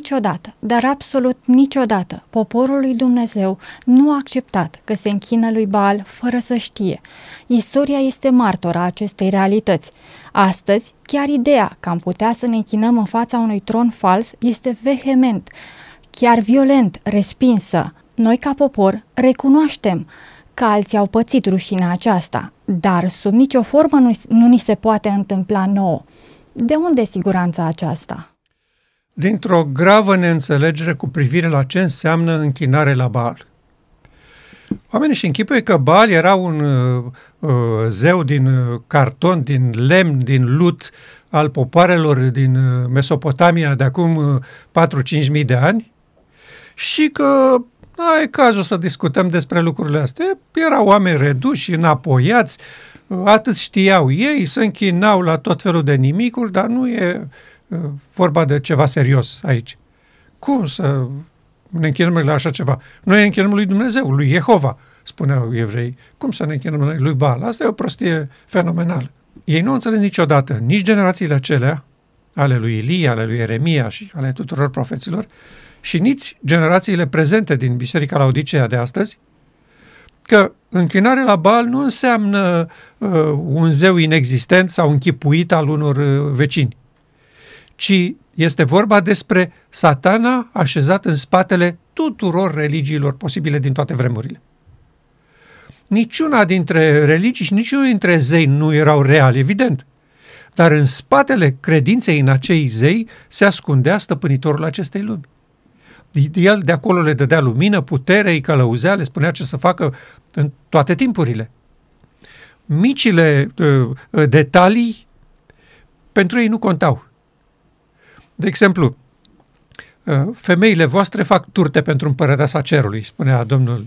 Niciodată, dar absolut niciodată, poporul lui Dumnezeu nu a acceptat că se închină lui Baal fără să știe. Istoria este martora acestei realități. Astăzi, chiar ideea că am putea să ne închinăm în fața unui tron fals este vehement, chiar violent, respinsă. Noi, ca popor, recunoaștem că alții au pățit rușinea aceasta, dar sub nicio formă nu, nu ni se poate întâmpla nouă. De unde siguranța aceasta? Dintr-o gravă neînțelegere cu privire la ce înseamnă închinare la Baal. Oamenii și închipuie că Baal era un uh, uh, zeu din uh, carton, din lemn, din lut al popoarelor din uh, Mesopotamia de acum uh, 4-5 mii de ani și că da, e cazul să discutăm despre lucrurile astea. Erau oameni reduși, înapoiați, atât știau ei, se închinau la tot felul de nimicuri, dar nu e uh, vorba de ceva serios aici. Cum să ne închinăm la așa ceva? Noi ne închinăm lui Dumnezeu, lui Jehova, spuneau evrei. Cum să ne închinăm lui Baal? Asta e o prostie fenomenală. Ei nu au înțeles niciodată, nici generațiile acelea, ale lui Ilie, ale lui Eremia și ale tuturor profeților, și nici generațiile prezente din Biserica Laodicea de astăzi, că închinare la Baal nu înseamnă uh, un zeu inexistent sau închipuit al unor uh, vecini, ci este vorba despre satana așezat în spatele tuturor religiilor posibile din toate vremurile. Niciuna dintre religii și niciunul dintre zei nu erau reali, evident. Dar în spatele credinței în acei zei se ascundea stăpânitorul acestei lumi. El de acolo le dădea lumină, putere, îi călăuzea, le spunea ce să facă în toate timpurile. Micile uh, detalii pentru ei nu contau. De exemplu, uh, femeile voastre fac turte pentru împărăteasa cerului, spunea Domnul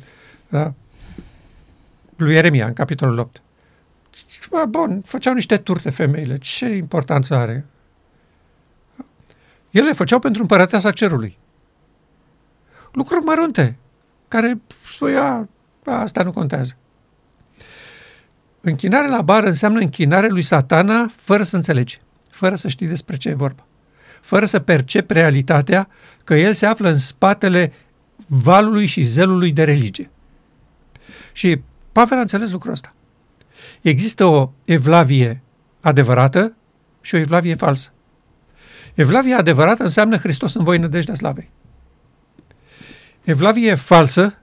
da? lui Eremia în capitolul 8. Bun, făceau niște turte femeile. Ce importanță are? Ele le făceau pentru împărăteasa cerului lucruri mărunte, care spunea, asta nu contează. Închinare la bar înseamnă închinare lui satana fără să înțelegi, fără să știi despre ce e vorba, fără să percepi realitatea că el se află în spatele valului și zelului de religie. Și Pavel a înțeles lucrul ăsta. Există o evlavie adevărată și o evlavie falsă. Evlavia adevărată înseamnă Hristos în voi nădejdea slavei. Evlavie falsă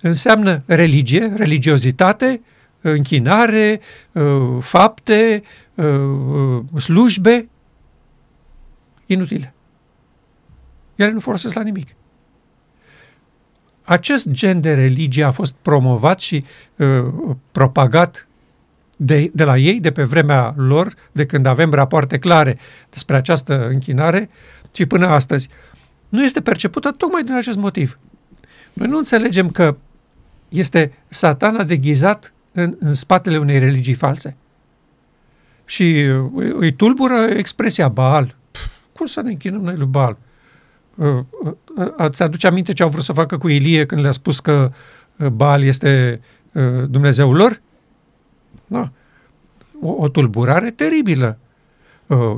înseamnă religie, religiozitate, închinare, uh, fapte, uh, uh, slujbe inutile. Ele nu folosesc la nimic. Acest gen de religie a fost promovat și uh, propagat de, de la ei, de pe vremea lor, de când avem rapoarte clare despre această închinare, și până astăzi nu este percepută tocmai din acest motiv. Noi nu înțelegem că este satana deghizat în, în spatele unei religii false. Și îi tulbură expresia Baal. Pff, cum să ne închinăm noi lui Baal? Uh, uh, ați aduce aminte ce au vrut să facă cu Ilie când le-a spus că uh, Baal este Dumnezeul lor? Da. O, o tulburare teribilă.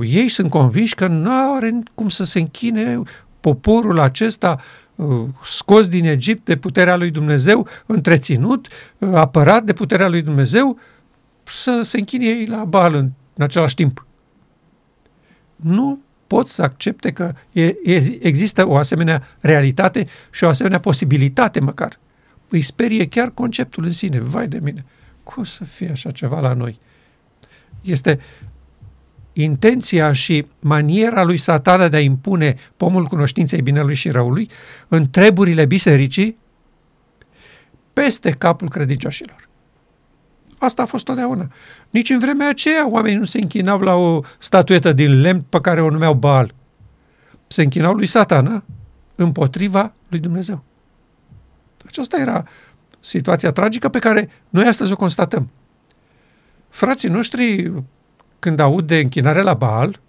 Ei sunt convinși că nu are cum să se închine poporul acesta uh, scos din Egipt de puterea lui Dumnezeu, întreținut, uh, apărat de puterea lui Dumnezeu, să se închine ei la bal în, în același timp. Nu pot să accepte că e, e, există o asemenea realitate și o asemenea posibilitate măcar. Îi sperie chiar conceptul în sine. Vai de mine! Cum să fie așa ceva la noi? Este intenția și maniera lui satana de a impune pomul cunoștinței binelui și răului în treburile bisericii peste capul credincioșilor. Asta a fost totdeauna. Nici în vremea aceea oamenii nu se închinau la o statuetă din lemn pe care o numeau Baal. Se închinau lui satana împotriva lui Dumnezeu. Aceasta era situația tragică pe care noi astăzi o constatăm. Frații noștri când aud de închinare la Baal,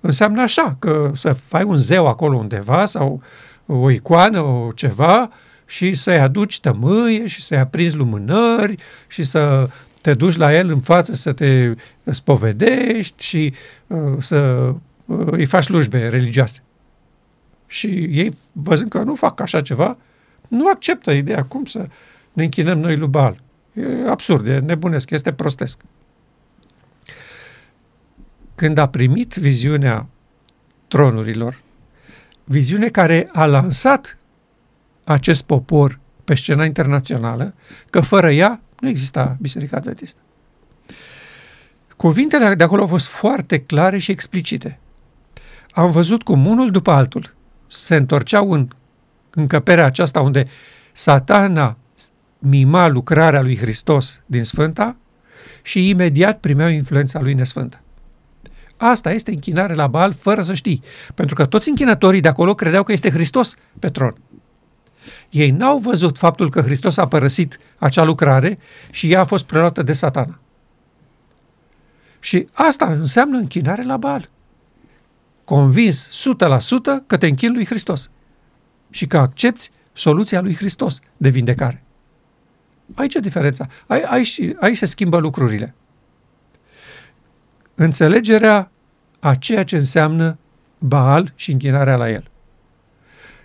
înseamnă așa, că să fai un zeu acolo undeva sau o icoană, o ceva și să-i aduci tămâie și să-i aprinzi lumânări și să te duci la el în față să te spovedești și uh, să uh, îi faci slujbe religioase. Și ei, văzând că nu fac așa ceva, nu acceptă ideea cum să ne închinăm noi lui Baal. E absurd, e nebunesc, este prostesc. Când a primit viziunea tronurilor, viziune care a lansat acest popor pe scena internațională, că fără ea nu exista Biserica Adventistă. Cuvintele de acolo au fost foarte clare și explicite. Am văzut cum unul după altul se întorceau în încăperea aceasta unde satana mima lucrarea lui Hristos din Sfânta și imediat primeau influența lui nesfântă. Asta este închinare la Baal fără să știi, pentru că toți închinătorii de acolo credeau că este Hristos pe tron. Ei n-au văzut faptul că Hristos a părăsit acea lucrare și ea a fost preluată de satana. Și asta înseamnă închinare la Baal. Convins 100% că te închin lui Hristos și că accepti soluția lui Hristos de vindecare. Aici e diferența. Aici, aici se schimbă lucrurile. Înțelegerea a ceea ce înseamnă Baal și închinarea la el.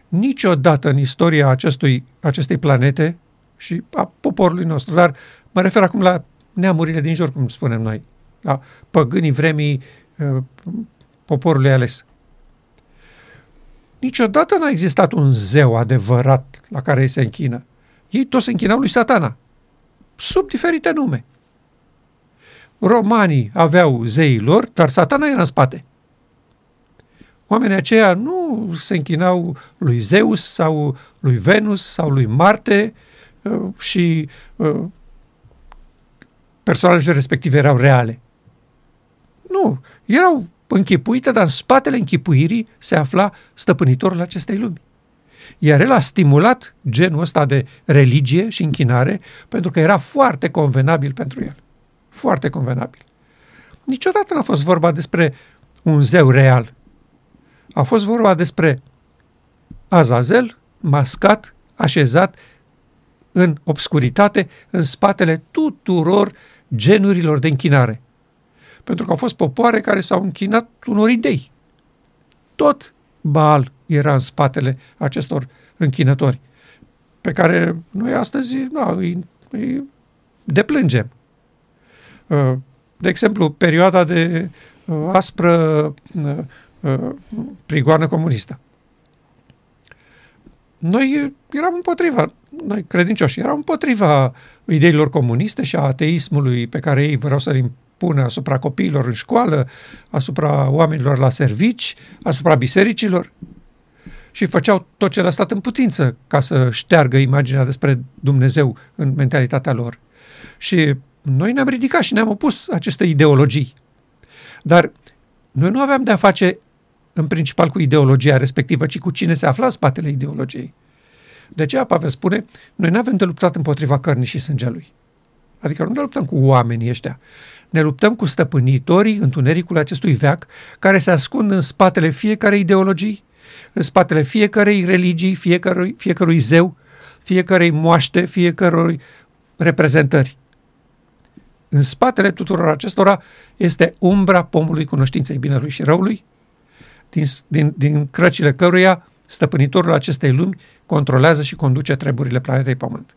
Niciodată în istoria acestui, acestei planete și a poporului nostru, dar mă refer acum la neamurile din jur, cum spunem noi, la păgânii vremii uh, poporului ales. Niciodată n-a existat un zeu adevărat la care ei se închină. Ei toți se închinau lui satana, sub diferite nume. Romanii aveau zeii lor, dar satana era în spate. Oamenii aceia nu se închinau lui Zeus sau lui Venus sau lui Marte uh, și uh, personajele respective erau reale. Nu, erau închipuite, dar în spatele închipuirii se afla stăpânitorul acestei lumi. Iar el a stimulat genul ăsta de religie și închinare pentru că era foarte convenabil pentru el. Foarte convenabil. Niciodată n-a fost vorba despre un zeu real. A fost vorba despre Azazel, mascat, așezat în obscuritate, în spatele tuturor genurilor de închinare. Pentru că au fost popoare care s-au închinat unor idei. Tot Baal era în spatele acestor închinători, pe care noi astăzi nu, îi, îi deplângem. Uh, de exemplu, perioada de uh, aspră uh, prigoană comunistă. Noi eram împotriva, noi credincioși, eram împotriva ideilor comuniste și a ateismului pe care ei vreau să-l impună asupra copiilor în școală, asupra oamenilor la servici, asupra bisericilor și făceau tot ce le-a stat în putință ca să șteargă imaginea despre Dumnezeu în mentalitatea lor. Și noi ne-am ridicat și ne-am opus aceste ideologii. Dar noi nu aveam de-a face în principal cu ideologia respectivă, ci cu cine se afla în spatele ideologiei. De aceea Pavel spune, noi nu avem de luptat împotriva cărnii și sângelui. Adică nu ne luptăm cu oamenii ăștia. Ne luptăm cu stăpânitorii întunericului acestui veac care se ascund în spatele fiecare ideologii, în spatele fiecarei religii, fiecărui, fiecărui zeu, fiecărei moaște, fiecărui reprezentări. În spatele tuturor acestora este umbra pomului cunoștinței binelui și răului, din, din, din crăcile căruia stăpânitorul acestei lumi controlează și conduce treburile planetei Pământ.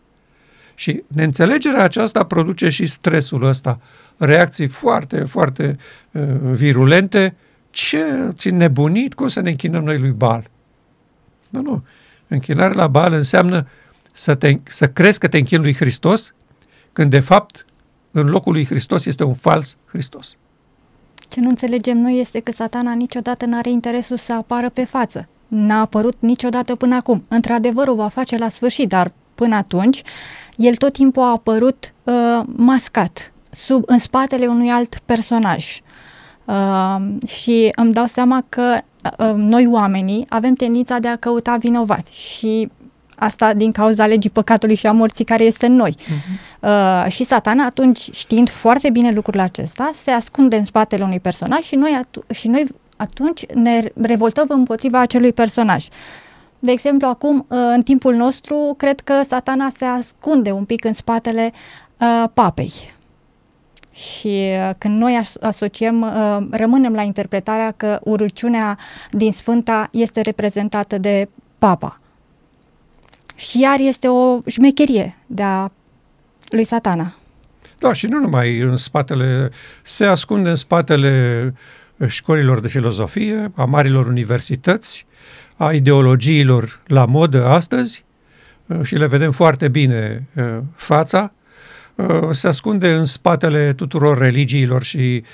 Și neînțelegerea aceasta produce și stresul ăsta, reacții foarte, foarte uh, virulente. Ce ți nebunit? Cum să ne închinăm noi lui Bal? Nu, nu. Închinarea la Bal înseamnă să, te, să crezi că te închini lui Hristos, când de fapt în locul lui Hristos este un fals Hristos. Ce nu înțelegem noi este că satana niciodată nu are interesul să apară pe față. N-a apărut niciodată până acum. Într-adevăr o va face la sfârșit, dar până atunci el tot timpul a apărut uh, mascat, sub, în spatele unui alt personaj. Uh, și îmi dau seama că uh, noi oamenii avem tendința de a căuta vinovați și asta din cauza legii păcatului și a morții care este în noi. Uh-huh. Uh, și satana atunci, știind foarte bine lucrul acesta, se ascunde în spatele unui personaj și noi, atu- și noi atunci ne revoltăm împotriva acelui personaj. De exemplu, acum, uh, în timpul nostru, cred că satana se ascunde un pic în spatele uh, papei. Și uh, când noi asociem, uh, rămânem la interpretarea că urăciunea din Sfânta este reprezentată de papa. Și iar este o șmecherie de a lui satana. Da, și nu numai în spatele, se ascunde în spatele școlilor de filozofie, a marilor universități, a ideologiilor la modă astăzi uh, și le vedem foarte bine uh, fața, uh, se ascunde în spatele tuturor religiilor și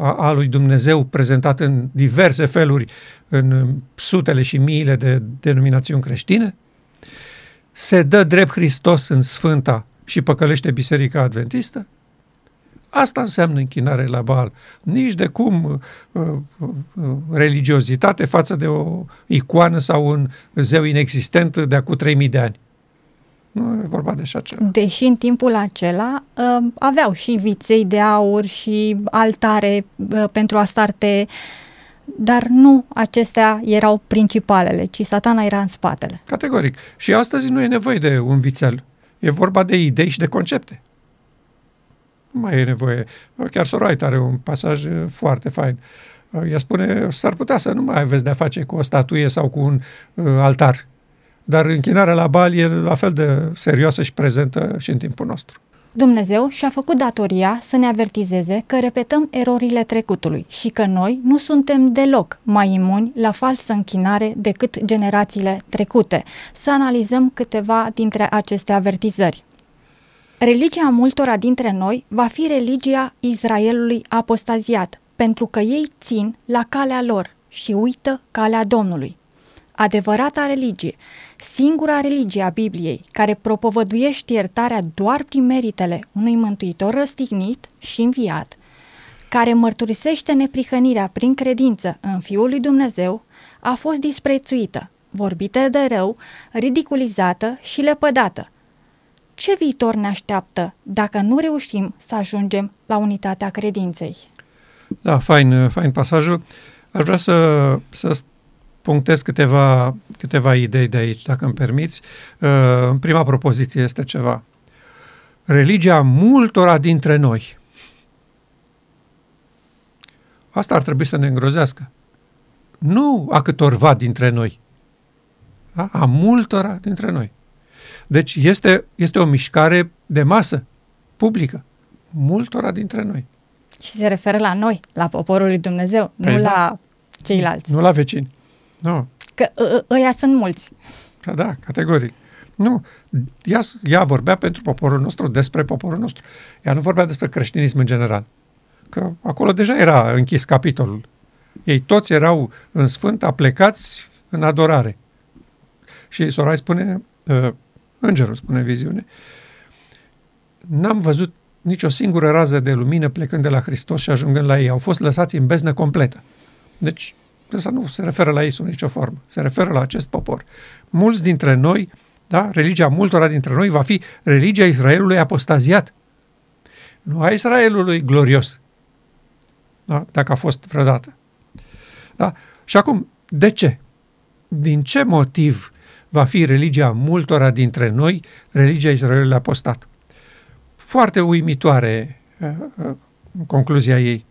a lui Dumnezeu prezentat în diverse feluri în sutele și miile de denominațiuni creștine, se dă drept Hristos în Sfânta și păcălește Biserica Adventistă, Asta înseamnă închinare la Baal. Nici de cum uh, uh, religiozitate față de o icoană sau un zeu inexistent de acum 3000 de ani. Nu e vorba de așa ceva. Deși în timpul acela uh, aveau și viței de aur și altare uh, pentru Astarte, dar nu acestea erau principalele, ci satana era în spatele. Categoric. Și astăzi nu e nevoie de un vițel. E vorba de idei și de concepte. Nu mai e nevoie. Chiar Soroait are un pasaj uh, foarte fain. Uh, ea spune, s-ar putea să nu mai aveți de-a face cu o statuie sau cu un uh, altar. Dar închinarea la bal e la fel de serioasă și prezentă și în timpul nostru. Dumnezeu și-a făcut datoria să ne avertizeze că repetăm erorile trecutului și că noi nu suntem deloc mai imuni la falsă închinare decât generațiile trecute. Să analizăm câteva dintre aceste avertizări. Religia multora dintre noi va fi religia Israelului apostaziat, pentru că ei țin la calea lor și uită calea Domnului. Adevărata religie, singura religie a Bibliei care propovăduiește iertarea doar prin meritele unui mântuitor răstignit și înviat, care mărturisește neprihănirea prin credință în Fiul lui Dumnezeu, a fost disprețuită, vorbită de rău, ridiculizată și lepădată, ce viitor ne așteaptă dacă nu reușim să ajungem la unitatea credinței? Da, fain, fain pasajul. Aș vrea să, să punctez câteva, câteva idei de aici, dacă îmi permiți. Uh, în prima propoziție este ceva. Religia multora dintre noi. Asta ar trebui să ne îngrozească. Nu a câtorva dintre noi, da? a multora dintre noi. Deci este, este o mișcare de masă, publică, multora dintre noi. Și se referă la noi, la poporul lui Dumnezeu, păi nu da. la ceilalți. Nu la vecini. Nu. Că ă, ă, ăia sunt mulți. Da, da, categoric. Nu, ea, ea vorbea pentru poporul nostru, despre poporul nostru. Ea nu vorbea despre creștinism în general. Că acolo deja era închis capitolul. Ei toți erau în sfânt, aplecați în adorare. Și Sorai spune, ă, Îngerul, spune viziune. N-am văzut nicio singură rază de lumină plecând de la Hristos și ajungând la ei. Au fost lăsați în beznă completă. Deci, asta nu se referă la ei sub nicio formă. Se referă la acest popor. Mulți dintre noi, da, religia multora dintre noi va fi religia Israelului apostaziat. Nu a Israelului glorios. Da? Dacă a fost vreodată. Da? Și acum, de ce? Din ce motiv va fi religia multora dintre noi, religia Israelului apostat. Foarte uimitoare uh, uh, concluzia ei.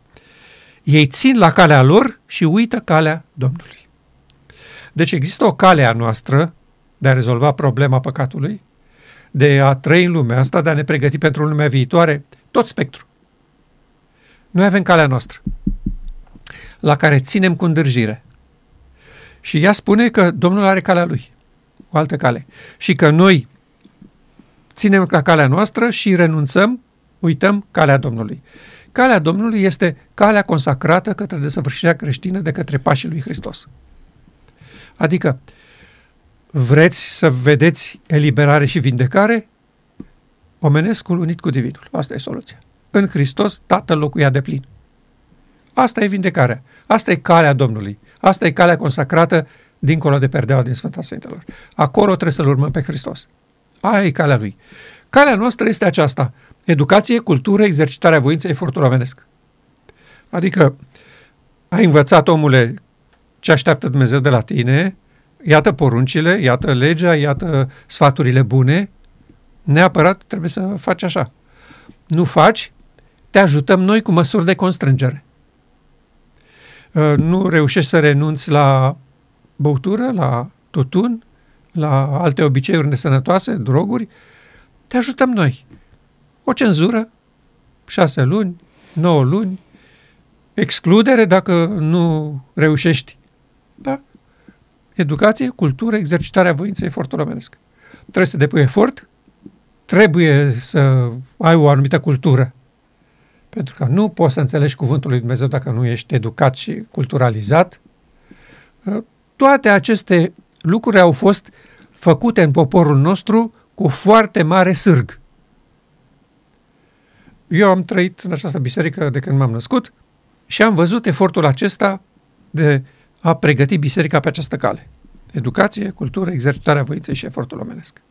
Ei țin la calea lor și uită calea Domnului. Deci există o cale a noastră de a rezolva problema păcatului, de a trăi în lumea asta, de a ne pregăti pentru lumea viitoare, tot spectru. Noi avem calea noastră, la care ținem cu îndârjire. Și ea spune că Domnul are calea lui o altă cale. Și că noi ținem la calea noastră și renunțăm, uităm calea Domnului. Calea Domnului este calea consacrată către desăvârșirea creștină de către pașii lui Hristos. Adică, vreți să vedeți eliberare și vindecare? Omenescul unit cu divinul. Asta e soluția. În Hristos, Tatăl locuia de plin. Asta e vindecarea. Asta e calea Domnului. Asta e calea consacrată dincolo de perdeaua din Sfânta Sfintelor. Acolo trebuie să-L urmăm pe Hristos. Aia e calea Lui. Calea noastră este aceasta. Educație, cultură, exercitarea voinței, efortul omenesc. Adică, ai învățat, omule, ce așteaptă Dumnezeu de la tine, iată poruncile, iată legea, iată sfaturile bune, neapărat trebuie să faci așa. Nu faci, te ajutăm noi cu măsuri de constrângere. Uh, nu reușești să renunți la băutură, la tutun, la alte obiceiuri nesănătoase, droguri, te ajutăm noi. O cenzură, șase luni, nouă luni, excludere dacă nu reușești. Da? Educație, cultură, exercitarea voinței, efortul omenesc. Trebuie să depui efort, trebuie să ai o anumită cultură. Pentru că nu poți să înțelegi cuvântul lui Dumnezeu dacă nu ești educat și culturalizat. Toate aceste lucruri au fost făcute în poporul nostru cu foarte mare sârg. Eu am trăit în această biserică de când m-am născut și am văzut efortul acesta de a pregăti biserica pe această cale. Educație, cultură, exercitarea voinței și efortul omenesc.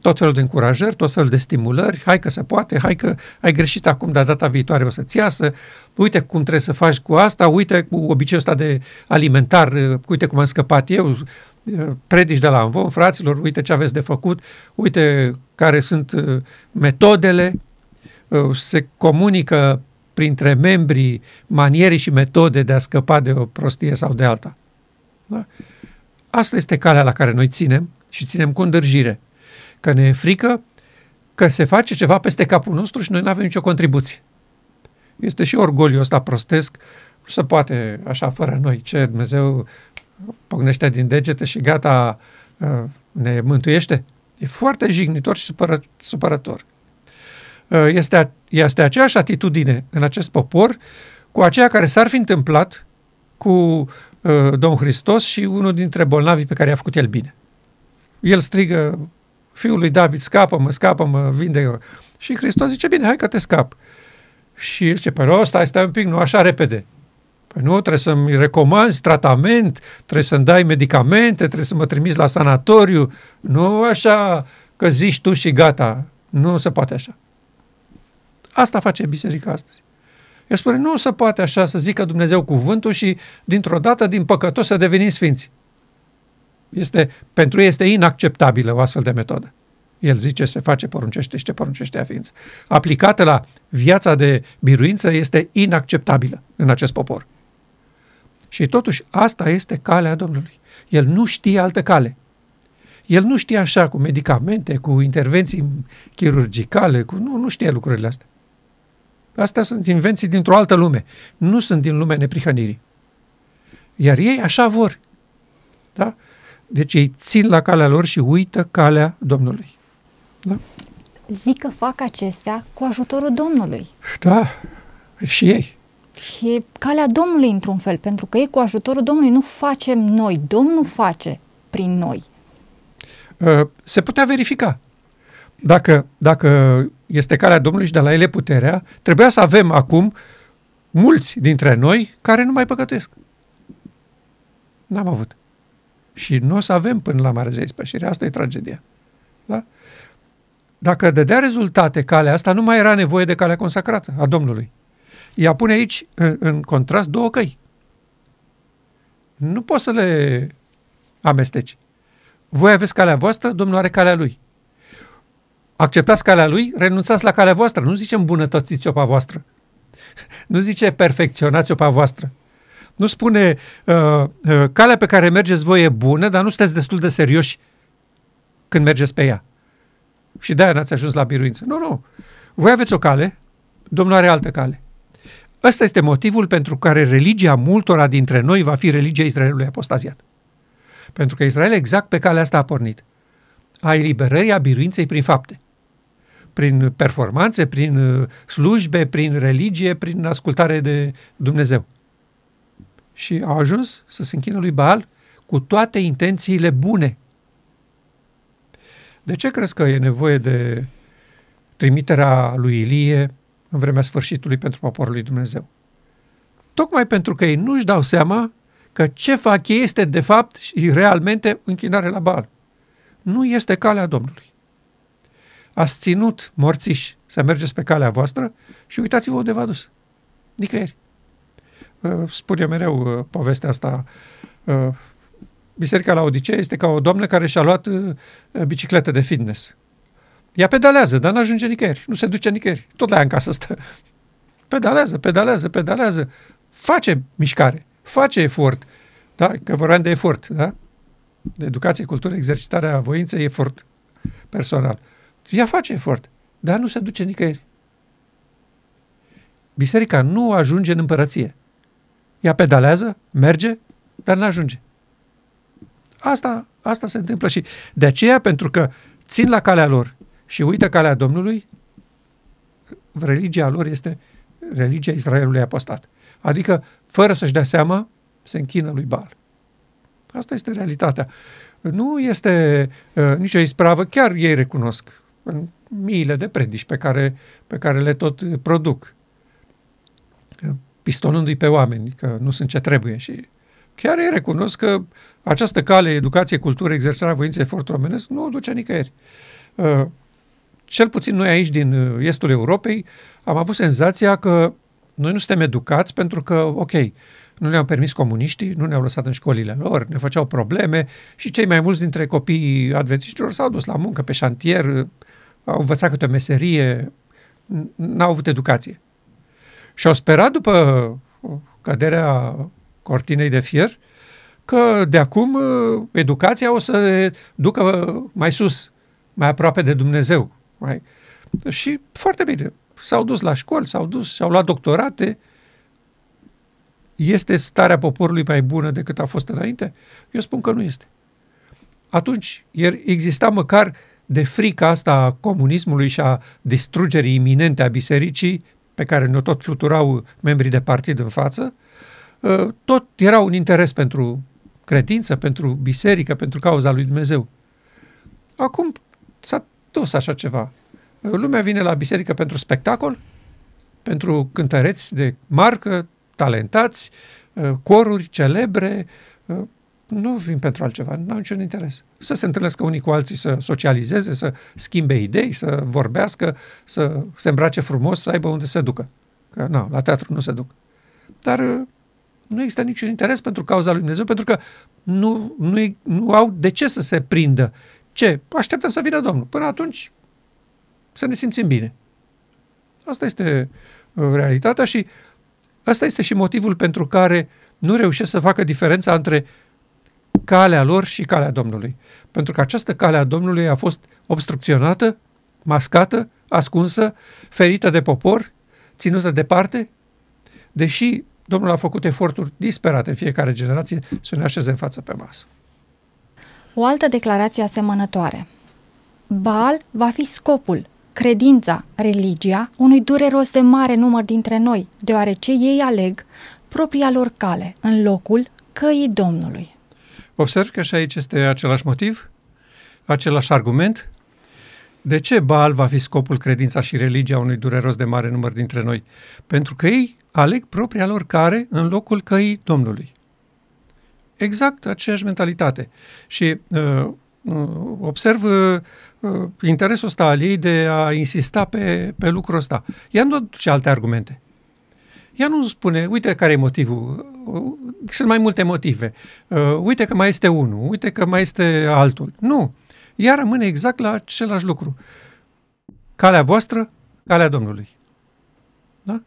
Tot felul de încurajări, tot felul de stimulări, hai că se poate, hai că ai greșit acum, dar data viitoare o să-ți iasă, uite cum trebuie să faci cu asta, uite cu obiceiul ăsta de alimentar, uite cum am scăpat eu, predici de la învon, fraților, uite ce aveți de făcut, uite care sunt uh, metodele, uh, se comunică printre membrii maniere și metode de a scăpa de o prostie sau de alta. Da? Asta este calea la care noi ținem și ținem cu îndârjire. Că ne e frică că se face ceva peste capul nostru și noi nu avem nicio contribuție. Este și orgoliul ăsta prostesc, nu se poate așa fără noi. Ce Dumnezeu pocnește din degete și gata, uh, ne mântuiește? E foarte jignitor și supără, supărător. Uh, este, este aceeași atitudine în acest popor cu aceea care s-ar fi întâmplat cu uh, Domnul Hristos și unul dintre bolnavii pe care i-a făcut el bine. El strigă, fiul lui David, scapă-mă, scapă-mă, vinde Și Hristos zice, bine, hai că te scap. Și el zice, păi stai, stai un pic, nu așa repede. Păi nu, trebuie să-mi recomanzi tratament, trebuie să-mi dai medicamente, trebuie să mă trimiți la sanatoriu. Nu așa că zici tu și gata. Nu se poate așa. Asta face biserica astăzi. El spune, nu se poate așa să zică Dumnezeu cuvântul și dintr-o dată din păcătos să devenim sfinți. Este, pentru ei este inacceptabilă o astfel de metodă. El zice, se face, poruncește și ce poruncește a ființă. Aplicată la viața de biruință este inacceptabilă în acest popor. Și totuși asta este calea Domnului. El nu știe altă cale. El nu știe așa cu medicamente, cu intervenții chirurgicale, cu... nu, nu știe lucrurile astea. Astea sunt invenții dintr-o altă lume. Nu sunt din lumea neprihănirii. Iar ei așa vor. Da? Deci ei țin la calea lor și uită calea Domnului. Da? Zic că fac acestea cu ajutorul Domnului. Da, și ei. Și e calea Domnului într-un fel, pentru că ei cu ajutorul Domnului nu facem noi, Domnul face prin noi. Uh, se putea verifica. Dacă, dacă este calea Domnului și de la ele puterea, trebuia să avem acum mulți dintre noi care nu mai păcătuiesc. N-am avut. Și nu o să avem până la Marea Zei Spășirii. Asta e tragedia. Da? Dacă dădea rezultate calea asta, nu mai era nevoie de calea consacrată a Domnului. Ea pune aici, în, în contrast, două căi. Nu poți să le amesteci. Voi aveți calea voastră, Domnul are calea lui. Acceptați calea lui, renunțați la calea voastră. Nu zice îmbunătățiți-o pe voastră. Nu zice perfecționați-o pe voastră. Nu spune uh, uh, calea pe care mergeți voi e bună, dar nu sunteți destul de serioși când mergeți pe ea. Și de-aia n-ați ajuns la biruință. Nu, nu. Voi aveți o cale, Domnul are altă cale. Ăsta este motivul pentru care religia multora dintre noi va fi religia Israelului apostaziat. Pentru că Israel exact pe calea asta a pornit. A eliberării a biruinței prin fapte. Prin performanțe, prin uh, slujbe, prin religie, prin ascultare de Dumnezeu. Și a ajuns să se închină lui Baal cu toate intențiile bune. De ce crezi că e nevoie de trimiterea lui Ilie în vremea sfârșitului pentru poporul lui Dumnezeu. Tocmai pentru că ei nu-și dau seama că ce fac ei este de fapt și realmente închinare la Baal. Nu este calea Domnului. Ați ținut morțiși să mergeți pe calea voastră și uitați-vă unde v-a dus. Nicăieri. Uh, spun eu mereu uh, povestea asta. Uh, Biserica la Odisee este ca o doamnă care și-a luat bicicletă de fitness ea pedalează, dar nu ajunge nicăieri, nu se duce nicăieri. Tot la ea în casă stă. pedalează, pedalează, pedalează, face mișcare, face efort. Da? Că vorbeam de efort, da? De educație, cultură, exercitarea voinței, efort personal. Ea face efort, dar nu se duce nicăieri. Biserica nu ajunge în împărăție. Ea pedalează, merge, dar nu ajunge. Asta, asta se întâmplă și de aceea, pentru că țin la calea lor și uită calea Domnului, religia lor este religia Israelului apostat. Adică, fără să-și dea seama, se închină lui Baal. Asta este realitatea. Nu este uh, nicio ispravă, chiar ei recunosc în miile de predici pe care, pe care le tot produc, pistonându-i pe oameni, că nu sunt ce trebuie și chiar ei recunosc că această cale, educație, cultură, exercitarea voinței, efortul omenesc, nu o duce nicăieri. Uh, cel puțin noi aici din uh, estul Europei am avut senzația că noi nu suntem educați pentru că, ok, nu le-au permis comuniștii, nu ne-au lăsat în școlile lor, ne făceau probleme și cei mai mulți dintre copiii adventiștilor s-au dus la muncă pe șantier, au învățat câte o meserie, n-au avut educație. Și au sperat după căderea cortinei de fier că de acum uh, educația o să ducă mai sus, mai aproape de Dumnezeu. Mai... Și foarte bine, s-au dus la școli, s-au dus și au luat doctorate. Este starea poporului mai bună decât a fost înainte? Eu spun că nu este. Atunci exista măcar de frica asta a comunismului și a distrugerii iminente a bisericii, pe care ne-o tot fluturau membrii de partid în față, ă, tot era un interes pentru credință, pentru biserică, pentru cauza lui Dumnezeu. Acum s-a dus așa ceva. Lumea vine la biserică pentru spectacol, pentru cântăreți de marcă, talentați, ă, coruri celebre, ă, nu vin pentru altceva, nu au niciun interes. Să se întâlnească unii cu alții, să socializeze, să schimbe idei, să vorbească, să se îmbrace frumos, să aibă unde se ducă. Că, nu, la teatru nu se duc. Dar uh, nu există niciun interes pentru cauza lui Dumnezeu, pentru că nu, nu, nu au de ce să se prindă. Ce? Așteptăm să vină Domnul. Până atunci să ne simțim bine. Asta este uh, realitatea și asta este și motivul pentru care nu reușesc să facă diferența între calea lor și calea Domnului. Pentru că această cale a Domnului a fost obstrucționată, mascată, ascunsă, ferită de popor, ținută departe, deși Domnul a făcut eforturi disperate în fiecare generație să ne așeze în față pe masă. O altă declarație asemănătoare. Baal va fi scopul, credința, religia unui dureros de mare număr dintre noi, deoarece ei aleg propria lor cale în locul căii Domnului. Observ că și aici este același motiv, același argument. De ce Baal va fi scopul credința și religia unui dureros de mare număr dintre noi? Pentru că ei aleg propria lor care în locul căii Domnului. Exact aceeași mentalitate. Și uh, uh, observ uh, interesul ăsta al ei de a insista pe, pe lucrul ăsta. Ea nu duce alte argumente. Ea nu spune, uite care e motivul, sunt mai multe motive, uh, uite că mai este unul, uite că mai este altul. Nu. Ea rămâne exact la același lucru. Calea voastră, calea Domnului. Da?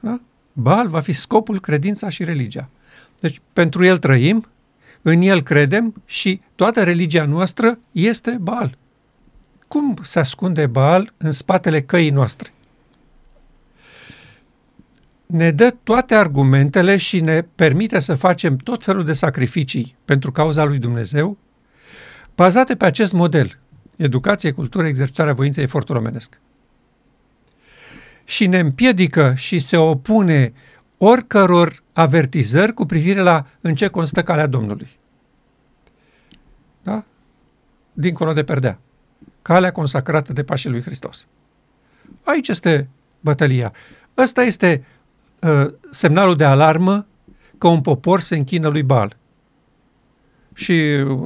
da? Baal va fi scopul, credința și religia. Deci pentru el trăim, în el credem și toată religia noastră este Baal. Cum se ascunde Baal în spatele căii noastre? ne dă toate argumentele și ne permite să facem tot felul de sacrificii pentru cauza lui Dumnezeu, bazate pe acest model, educație, cultură, exercitarea voinței, efortul omenesc. Și ne împiedică și se opune oricăror avertizări cu privire la în ce constă calea Domnului. Da? Dincolo de perdea. Calea consacrată de pașii lui Hristos. Aici este bătălia. Ăsta este uh, semnalul de alarmă că un popor se închină lui Bal. Și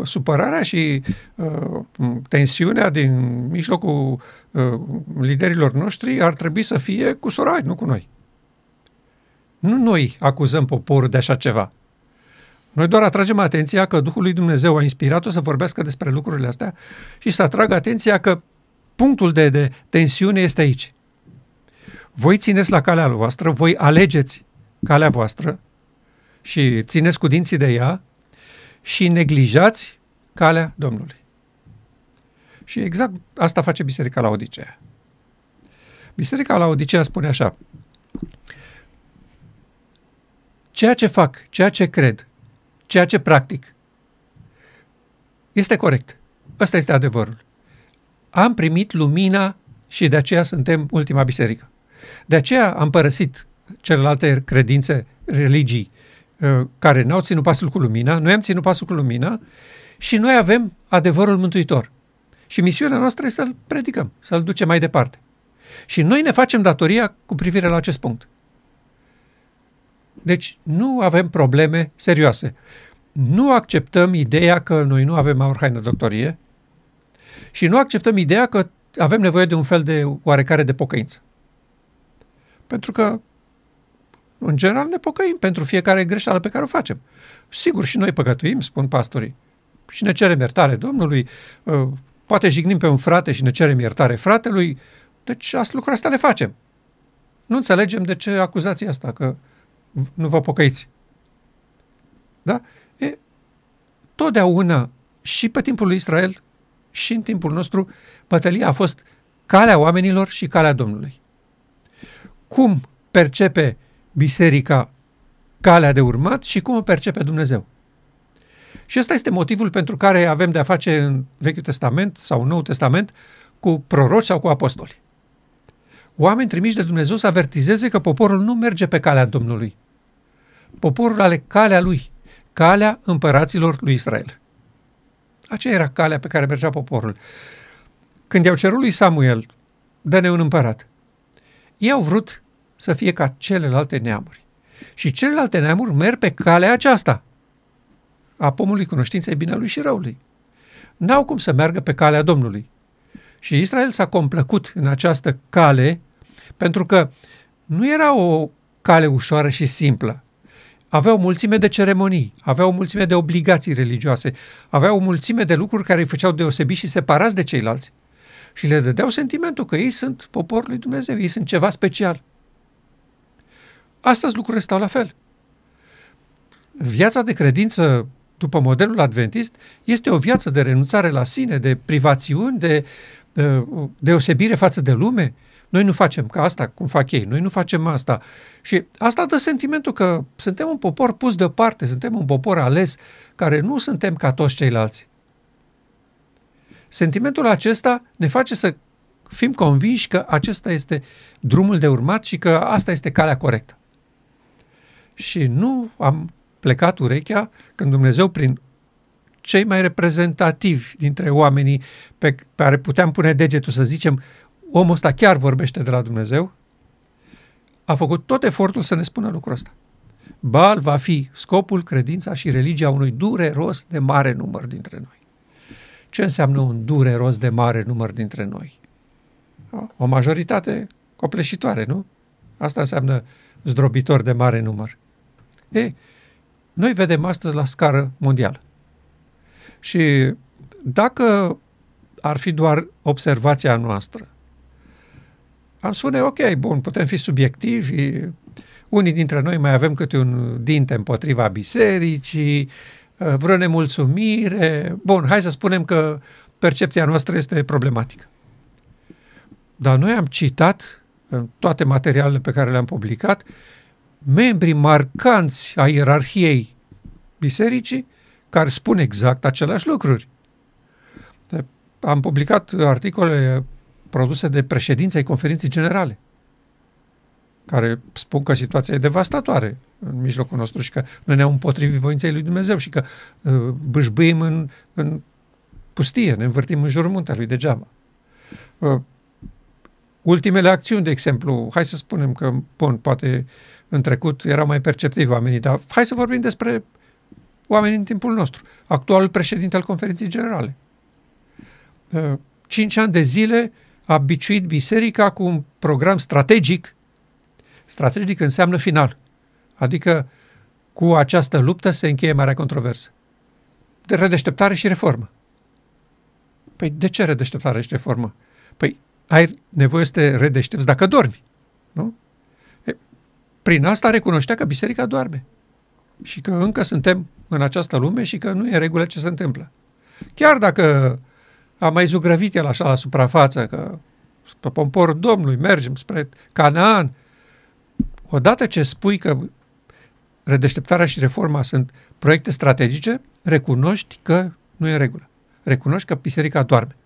supărarea și uh, tensiunea din mijlocul uh, liderilor noștri ar trebui să fie cu Sorai, nu cu noi. Nu noi acuzăm poporul de așa ceva. Noi doar atragem atenția că Duhul lui Dumnezeu a inspirat-o să vorbească despre lucrurile astea și să atragă atenția că punctul de, de tensiune este aici. voi țineți la calea voastră, voi alegeți calea voastră și țineți cu dinții de ea și neglijați calea Domnului. Și exact asta face Biserica la Odisea. Biserica la Odisea spune așa, ceea ce fac, ceea ce cred, ceea ce practic, este corect. Ăsta este adevărul. Am primit lumina și de aceea suntem ultima biserică. De aceea am părăsit celelalte credințe, religii, uh, care n-au ținut pasul cu lumina, noi am ținut pasul cu lumina și noi avem adevărul mântuitor. Și misiunea noastră este să-l predicăm, să-l ducem mai departe. Și noi ne facem datoria cu privire la acest punct. Deci nu avem probleme serioase. Nu acceptăm ideea că noi nu avem aur haină doctorie și nu acceptăm ideea că avem nevoie de un fel de oarecare de pocăință. Pentru că, în general, ne pocăim pentru fiecare greșeală pe care o facem. Sigur, și noi păcătuim, spun pastorii, și ne cerem iertare Domnului, uh, poate jignim pe un frate și ne cerem iertare fratelui, deci lucrurile astea le facem. Nu înțelegem de ce acuzația asta, că nu vă pocăiți. Da? E, totdeauna, și pe timpul lui Israel, și în timpul nostru, bătălia a fost calea oamenilor și calea Domnului. Cum percepe biserica calea de urmat și cum o percepe Dumnezeu. Și ăsta este motivul pentru care avem de a face în Vechiul Testament sau Noul Testament cu proroci sau cu apostoli. Oameni trimiși de Dumnezeu să avertizeze că poporul nu merge pe calea Domnului. Poporul are calea lui, calea împăraților lui Israel. Aceea era calea pe care mergea poporul. Când i-au cerut lui Samuel, dă-ne un împărat, ei au vrut să fie ca celelalte neamuri. Și celelalte neamuri merg pe calea aceasta, a pomului cunoștinței binelui și răului. N-au cum să meargă pe calea Domnului. Și Israel s-a complăcut în această cale pentru că nu era o cale ușoară și simplă. Avea o mulțime de ceremonii, avea o mulțime de obligații religioase, avea o mulțime de lucruri care îi făceau deosebiți și separați de ceilalți. Și le dădeau sentimentul că ei sunt poporul lui Dumnezeu, ei sunt ceva special. Astăzi lucrurile stau la fel. Viața de credință după modelul adventist este o viață de renunțare la sine, de privațiuni, de, de deosebire față de lume, noi nu facem ca asta, cum fac ei, noi nu facem asta. Și asta dă sentimentul că suntem un popor pus deoparte, suntem un popor ales, care nu suntem ca toți ceilalți. Sentimentul acesta ne face să fim convinși că acesta este drumul de urmat și că asta este calea corectă. Și nu am plecat urechea când Dumnezeu, prin cei mai reprezentativi dintre oamenii pe care puteam pune degetul să zicem, omul ăsta chiar vorbește de la Dumnezeu, a făcut tot efortul să ne spună lucrul ăsta. Bal va fi scopul, credința și religia unui dureros de mare număr dintre noi. Ce înseamnă un dureros de mare număr dintre noi? O majoritate copleșitoare, nu? Asta înseamnă zdrobitor de mare număr. E, noi vedem astăzi la scară mondială. Și dacă ar fi doar observația noastră, am spune, ok, bun, putem fi subiectivi, unii dintre noi mai avem câte un dinte împotriva bisericii, uh, vreo nemulțumire. Bun, hai să spunem că percepția noastră este problematică. Dar noi am citat în toate materialele pe care le-am publicat membrii marcanți a ierarhiei bisericii care spun exact aceleași lucruri. Am publicat articole produse de președinții ai conferinței generale, care spun că situația e devastatoare în mijlocul nostru și că noi ne-am împotrivit voinței lui Dumnezeu și că uh, bâșbâim în, în pustie, ne învârtim în jurul muntelui degeaba. Uh, ultimele acțiuni, de exemplu, hai să spunem că, bun, poate în trecut erau mai perceptivi oamenii, dar hai să vorbim despre oamenii în timpul nostru. Actualul președinte al conferinței generale. Uh, cinci ani de zile a biciuit biserica cu un program strategic. Strategic înseamnă final. Adică cu această luptă se încheie marea controversă. De redeșteptare și reformă. Păi de ce redeșteptare și reformă? Păi ai nevoie să te redeștepți dacă dormi. Nu? E, prin asta recunoștea că biserica doarme și că încă suntem în această lume și că nu e regulă ce se întâmplă. Chiar dacă a mai zugrăvit el așa la suprafață, că pe pomporul Domnului mergem spre Canaan, odată ce spui că redeșteptarea și reforma sunt proiecte strategice, recunoști că nu e în regulă. Recunoști că biserica doarme.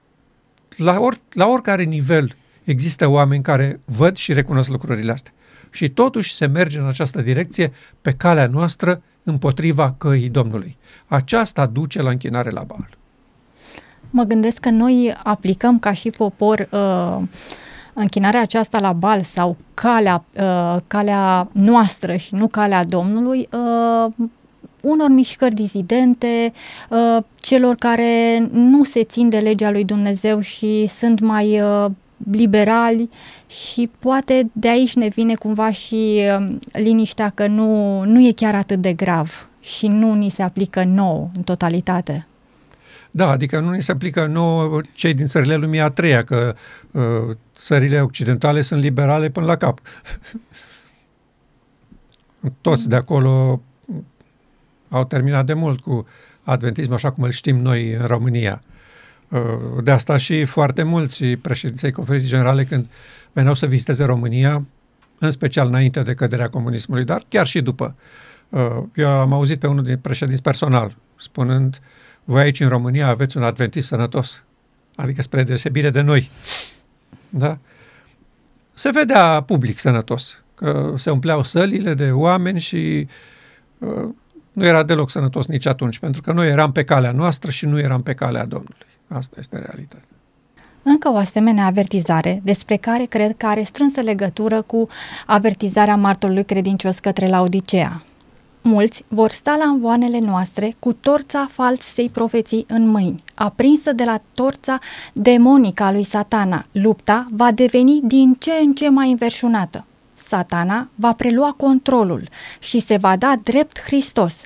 La, or, la oricare nivel există oameni care văd și recunosc lucrurile astea. Și totuși se merge în această direcție pe calea noastră împotriva căii Domnului. Aceasta duce la închinare la Baal. Mă gândesc că noi aplicăm ca și popor uh, închinarea aceasta la bal sau calea, uh, calea noastră și nu calea Domnului uh, unor mișcări dizidente, uh, celor care nu se țin de legea lui Dumnezeu și sunt mai uh, liberali și poate de aici ne vine cumva și uh, liniștea că nu, nu e chiar atât de grav și nu ni se aplică nou în totalitate. Da, adică nu ni se aplică nouă cei din țările lumii a treia, că uh, țările occidentale sunt liberale până la cap. Toți de acolo au terminat de mult cu adventismul așa cum îl știm noi în România. Uh, de asta și foarte mulți președinței conferinței generale când veneau să viziteze România, în special înainte de căderea comunismului, dar chiar și după. Uh, eu am auzit pe unul din președinți personal spunând uh, voi aici în România aveți un adventist sănătos, adică spre deosebire de noi. Da? Se vedea public sănătos, că se umpleau sălile de oameni și uh, nu era deloc sănătos nici atunci, pentru că noi eram pe calea noastră și nu eram pe calea Domnului. Asta este realitatea. Încă o asemenea avertizare, despre care cred că are strânsă legătură cu avertizarea martorului credincios către Laodicea. Mulți vor sta la învoanele noastre cu torța falsei profeții în mâini, aprinsă de la torța demonică a lui satana. Lupta va deveni din ce în ce mai înverșunată. Satana va prelua controlul și se va da drept Hristos.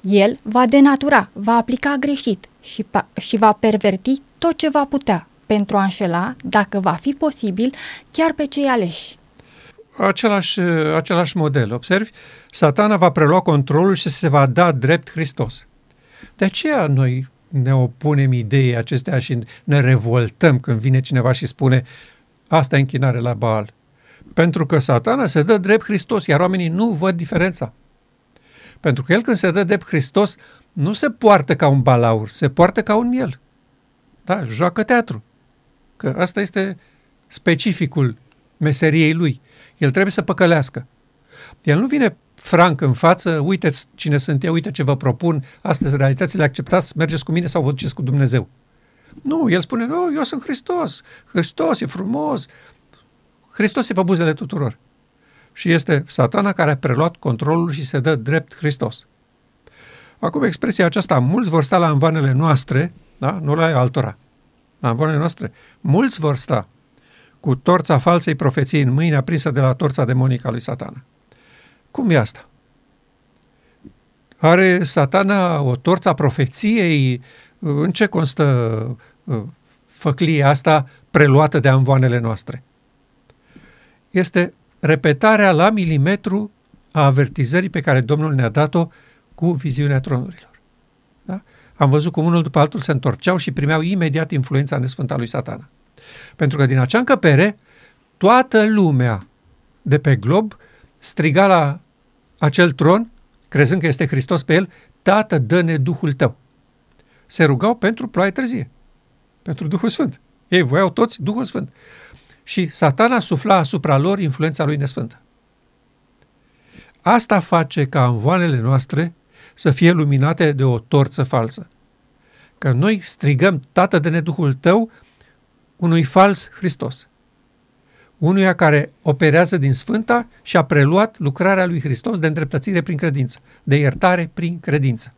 El va denatura, va aplica greșit și, și va perverti tot ce va putea pentru a înșela, dacă va fi posibil, chiar pe cei aleși același, același model. Observi? Satana va prelua controlul și se va da drept Hristos. De aceea noi ne opunem ideii acestea și ne revoltăm când vine cineva și spune asta e închinare la Baal. Pentru că satana se dă drept Hristos, iar oamenii nu văd diferența. Pentru că el când se dă drept Hristos, nu se poartă ca un balaur, se poartă ca un miel. Da, joacă teatru. Că asta este specificul meseriei lui. El trebuie să păcălească. El nu vine franc în față, uite cine sunt eu, uite ce vă propun, astăzi realitățile acceptați, mergeți cu mine sau vă duceți cu Dumnezeu. Nu, el spune, nu, eu sunt Hristos, Hristos e frumos, Hristos e pe buzele tuturor. Și este satana care a preluat controlul și se dă drept Hristos. Acum, expresia aceasta, mulți vor sta la învanele noastre, da? nu la altora, la învanele noastre, mulți vor sta cu torța falsei profeții în mâine aprinsă de la torța demonică a lui satana. Cum e asta? Are satana o torța profeției? În ce constă uh, făclia asta preluată de anvoanele noastre? Este repetarea la milimetru a avertizării pe care Domnul ne-a dat-o cu viziunea tronurilor. Da? Am văzut cum unul după altul se întorceau și primeau imediat influența nesfântă a lui satana. Pentru că din acea încăpere, toată lumea de pe glob striga la acel tron, crezând că este Hristos pe el, Tată, dă-ne Duhul tău. Se rugau pentru ploaie târzie, pentru Duhul Sfânt. Ei voiau toți Duhul Sfânt. Și satana sufla asupra lor influența lui nesfântă. Asta face ca învoanele noastre să fie luminate de o torță falsă. Că noi strigăm, Tată, de Duhul tău, unui fals Hristos. Unuia care operează din Sfânta și a preluat lucrarea lui Hristos de îndreptățire prin credință, de iertare prin credință.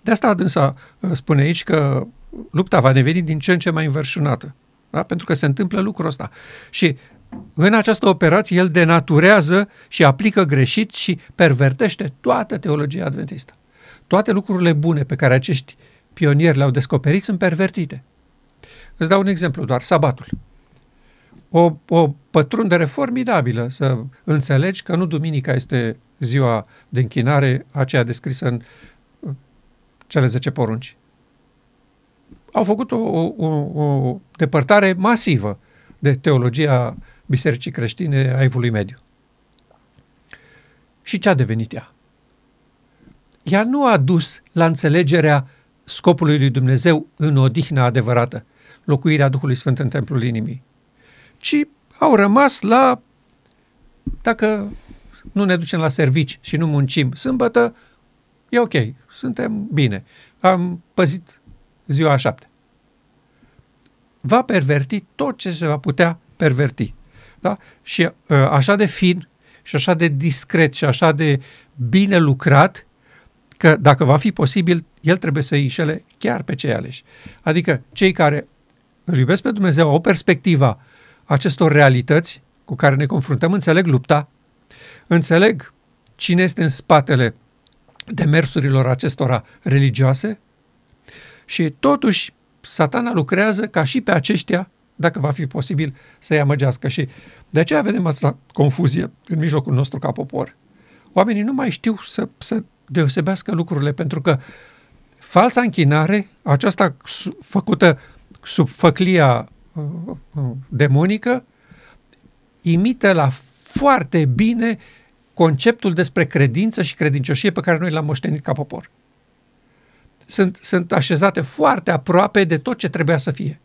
De asta adânsa uh, spune aici că lupta va deveni din ce în ce mai înverșunată. Da? Pentru că se întâmplă lucrul ăsta. Și în această operație el denaturează și aplică greșit și pervertește toată teologia adventistă. Toate lucrurile bune pe care acești pionieri le-au descoperit sunt pervertite. Îți dau un exemplu doar, sabatul. o, o pătrundere formidabilă să înțelegi că nu duminica este ziua de închinare, aceea descrisă în uh, cele 10 porunci. Au făcut o, o, o depărtare masivă de teologia bisericii creștine a Evului Mediu. Și ce a devenit ea? Ea nu a dus la înțelegerea scopului lui Dumnezeu în odihna adevărată, locuirea Duhului Sfânt în templul inimii, ci au rămas la, dacă nu ne ducem la servici și nu muncim sâmbătă, e ok, suntem bine. Am păzit ziua a șapte. Va perverti tot ce se va putea perverti. Da? Și uh, așa de fin și așa de discret și așa de bine lucrat, că dacă va fi posibil, el trebuie să îi înșele chiar pe cei aleși. Adică cei care îl iubesc pe Dumnezeu, au perspectiva acestor realități cu care ne confruntăm, înțeleg lupta, înțeleg cine este în spatele demersurilor acestora religioase și totuși satana lucrează ca și pe aceștia, dacă va fi posibil, să-i amăgească. Și de aceea vedem atâta confuzie în mijlocul nostru ca popor. Oamenii nu mai știu să, să deosebească lucrurile, pentru că falsa închinare, aceasta făcută sub făclia uh, uh, demonică, imită la foarte bine conceptul despre credință și credincioșie pe care noi l-am moștenit ca popor. Sunt, sunt așezate foarte aproape de tot ce trebuia să fie.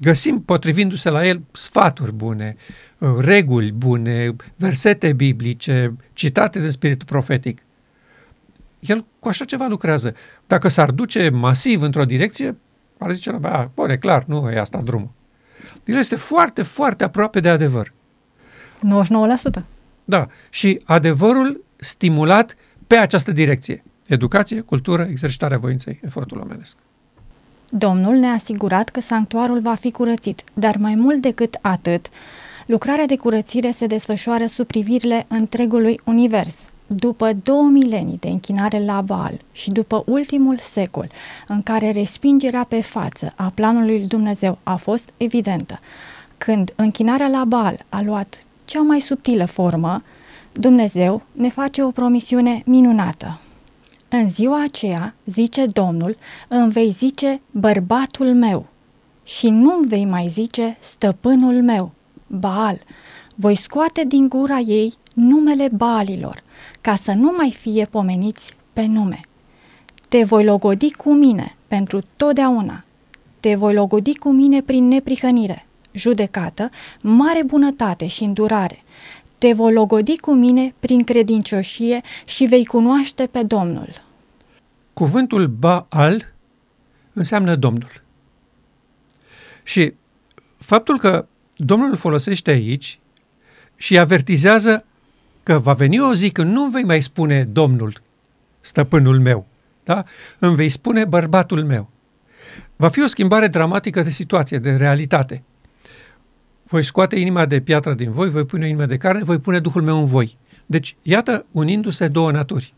Găsim, potrivindu-se la el, sfaturi bune, uh, reguli bune, versete biblice, citate de spiritul profetic. El cu așa ceva lucrează. Dacă s-ar duce masiv într-o direcție, ar zice, bă, bun, e clar, nu e asta drumul. El este foarte, foarte aproape de adevăr. 99%. Da, și adevărul stimulat pe această direcție. Educație, cultură, exercitarea voinței, efortul omenesc. Domnul ne-a asigurat că sanctuarul va fi curățit, dar mai mult decât atât, lucrarea de curățire se desfășoară sub privirile întregului univers – după două milenii de închinare la Baal și după ultimul secol în care respingerea pe față a planului lui Dumnezeu a fost evidentă, când închinarea la Baal a luat cea mai subtilă formă, Dumnezeu ne face o promisiune minunată. În ziua aceea, zice Domnul, îmi vei zice bărbatul meu și nu vei mai zice stăpânul meu, Baal. Voi scoate din gura ei numele Baalilor ca să nu mai fie pomeniți pe nume. Te voi logodi cu mine pentru totdeauna. Te voi logodi cu mine prin neprihănire, judecată, mare bunătate și îndurare. Te voi logodi cu mine prin credincioșie și vei cunoaște pe Domnul. Cuvântul Baal înseamnă Domnul. Și faptul că Domnul îl folosește aici și avertizează că va veni o zi când nu vei mai spune Domnul, stăpânul meu, da? îmi vei spune bărbatul meu. Va fi o schimbare dramatică de situație, de realitate. Voi scoate inima de piatră din voi, voi pune inima de carne, voi pune Duhul meu în voi. Deci, iată, unindu-se două naturi.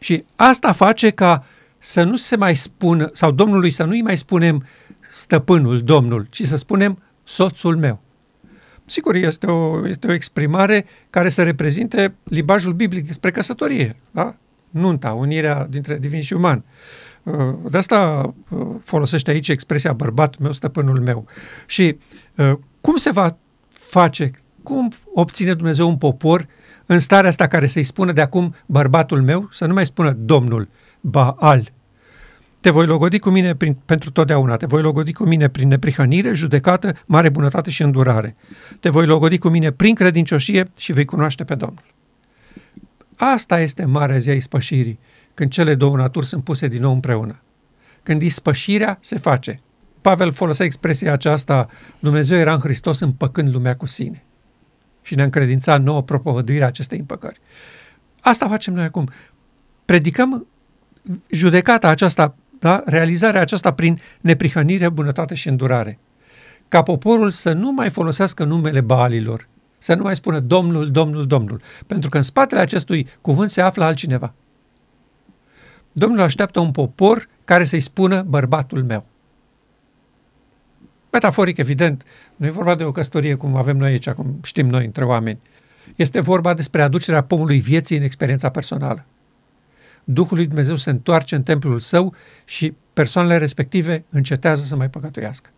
Și asta face ca să nu se mai spună, sau Domnului să nu-i mai spunem stăpânul, Domnul, ci să spunem soțul meu. Sigur, este o, este o exprimare care să reprezinte libajul biblic despre căsătorie, da? nunta, unirea dintre divin și uman. Uh, de asta uh, folosește aici expresia bărbatul meu, stăpânul meu. Și uh, cum se va face, cum obține Dumnezeu un popor în starea asta care să-i spună de acum bărbatul meu, să nu mai spună Domnul, Baal, te voi logodi cu mine prin, pentru totdeauna, te voi logodi cu mine prin neprihănire, judecată, mare bunătate și îndurare. Te voi logodi cu mine prin credincioșie și vei cunoaște pe Domnul. Asta este marea zi a ispășirii, când cele două naturi sunt puse din nou împreună. Când ispășirea se face. Pavel folosea expresia aceasta, Dumnezeu era în Hristos împăcând lumea cu sine. Și ne-a încredințat nouă propovăduirea acestei împăcări. Asta facem noi acum. Predicăm judecata aceasta da? realizarea aceasta prin neprihănire, bunătate și îndurare. Ca poporul să nu mai folosească numele Baalilor, să nu mai spună Domnul, Domnul, Domnul, pentru că în spatele acestui cuvânt se află altcineva. Domnul așteaptă un popor care să-i spună bărbatul meu. Metaforic, evident, nu e vorba de o căsătorie cum avem noi aici, cum știm noi între oameni. Este vorba despre aducerea pomului vieții în experiența personală. Duhul lui Dumnezeu se întoarce în templul său și persoanele respective încetează să mai păcătuiască.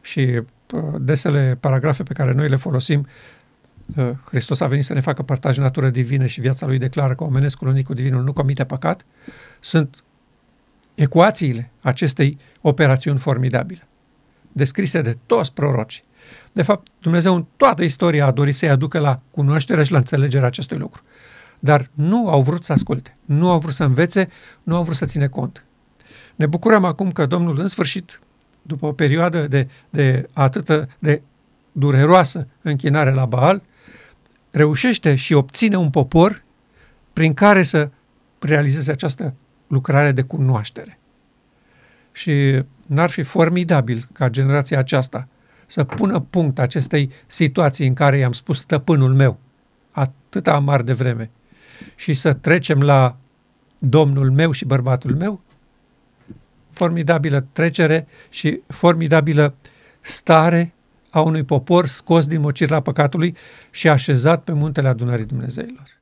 Și uh, desele paragrafe pe care noi le folosim, uh, Hristos a venit să ne facă părtaș natură divină și viața lui declară că omenescul unic cu divinul nu comite păcat, sunt ecuațiile acestei operațiuni formidabile, descrise de toți proroci. De fapt, Dumnezeu în toată istoria a dorit să-i aducă la cunoașterea și la înțelegerea acestui lucru. Dar nu au vrut să asculte, nu au vrut să învețe, nu au vrut să ține cont. Ne bucurăm acum că Domnul, în sfârșit, după o perioadă de, de atâtă de dureroasă închinare la Baal, reușește și obține un popor prin care să realizeze această lucrare de cunoaștere. Și n-ar fi formidabil ca generația aceasta să pună punct acestei situații în care i-am spus stăpânul meu, atâta amar de vreme, și să trecem la domnul meu și bărbatul meu? Formidabilă trecere și formidabilă stare a unui popor scos din mocirla păcatului și așezat pe muntele adunării Dumnezeilor.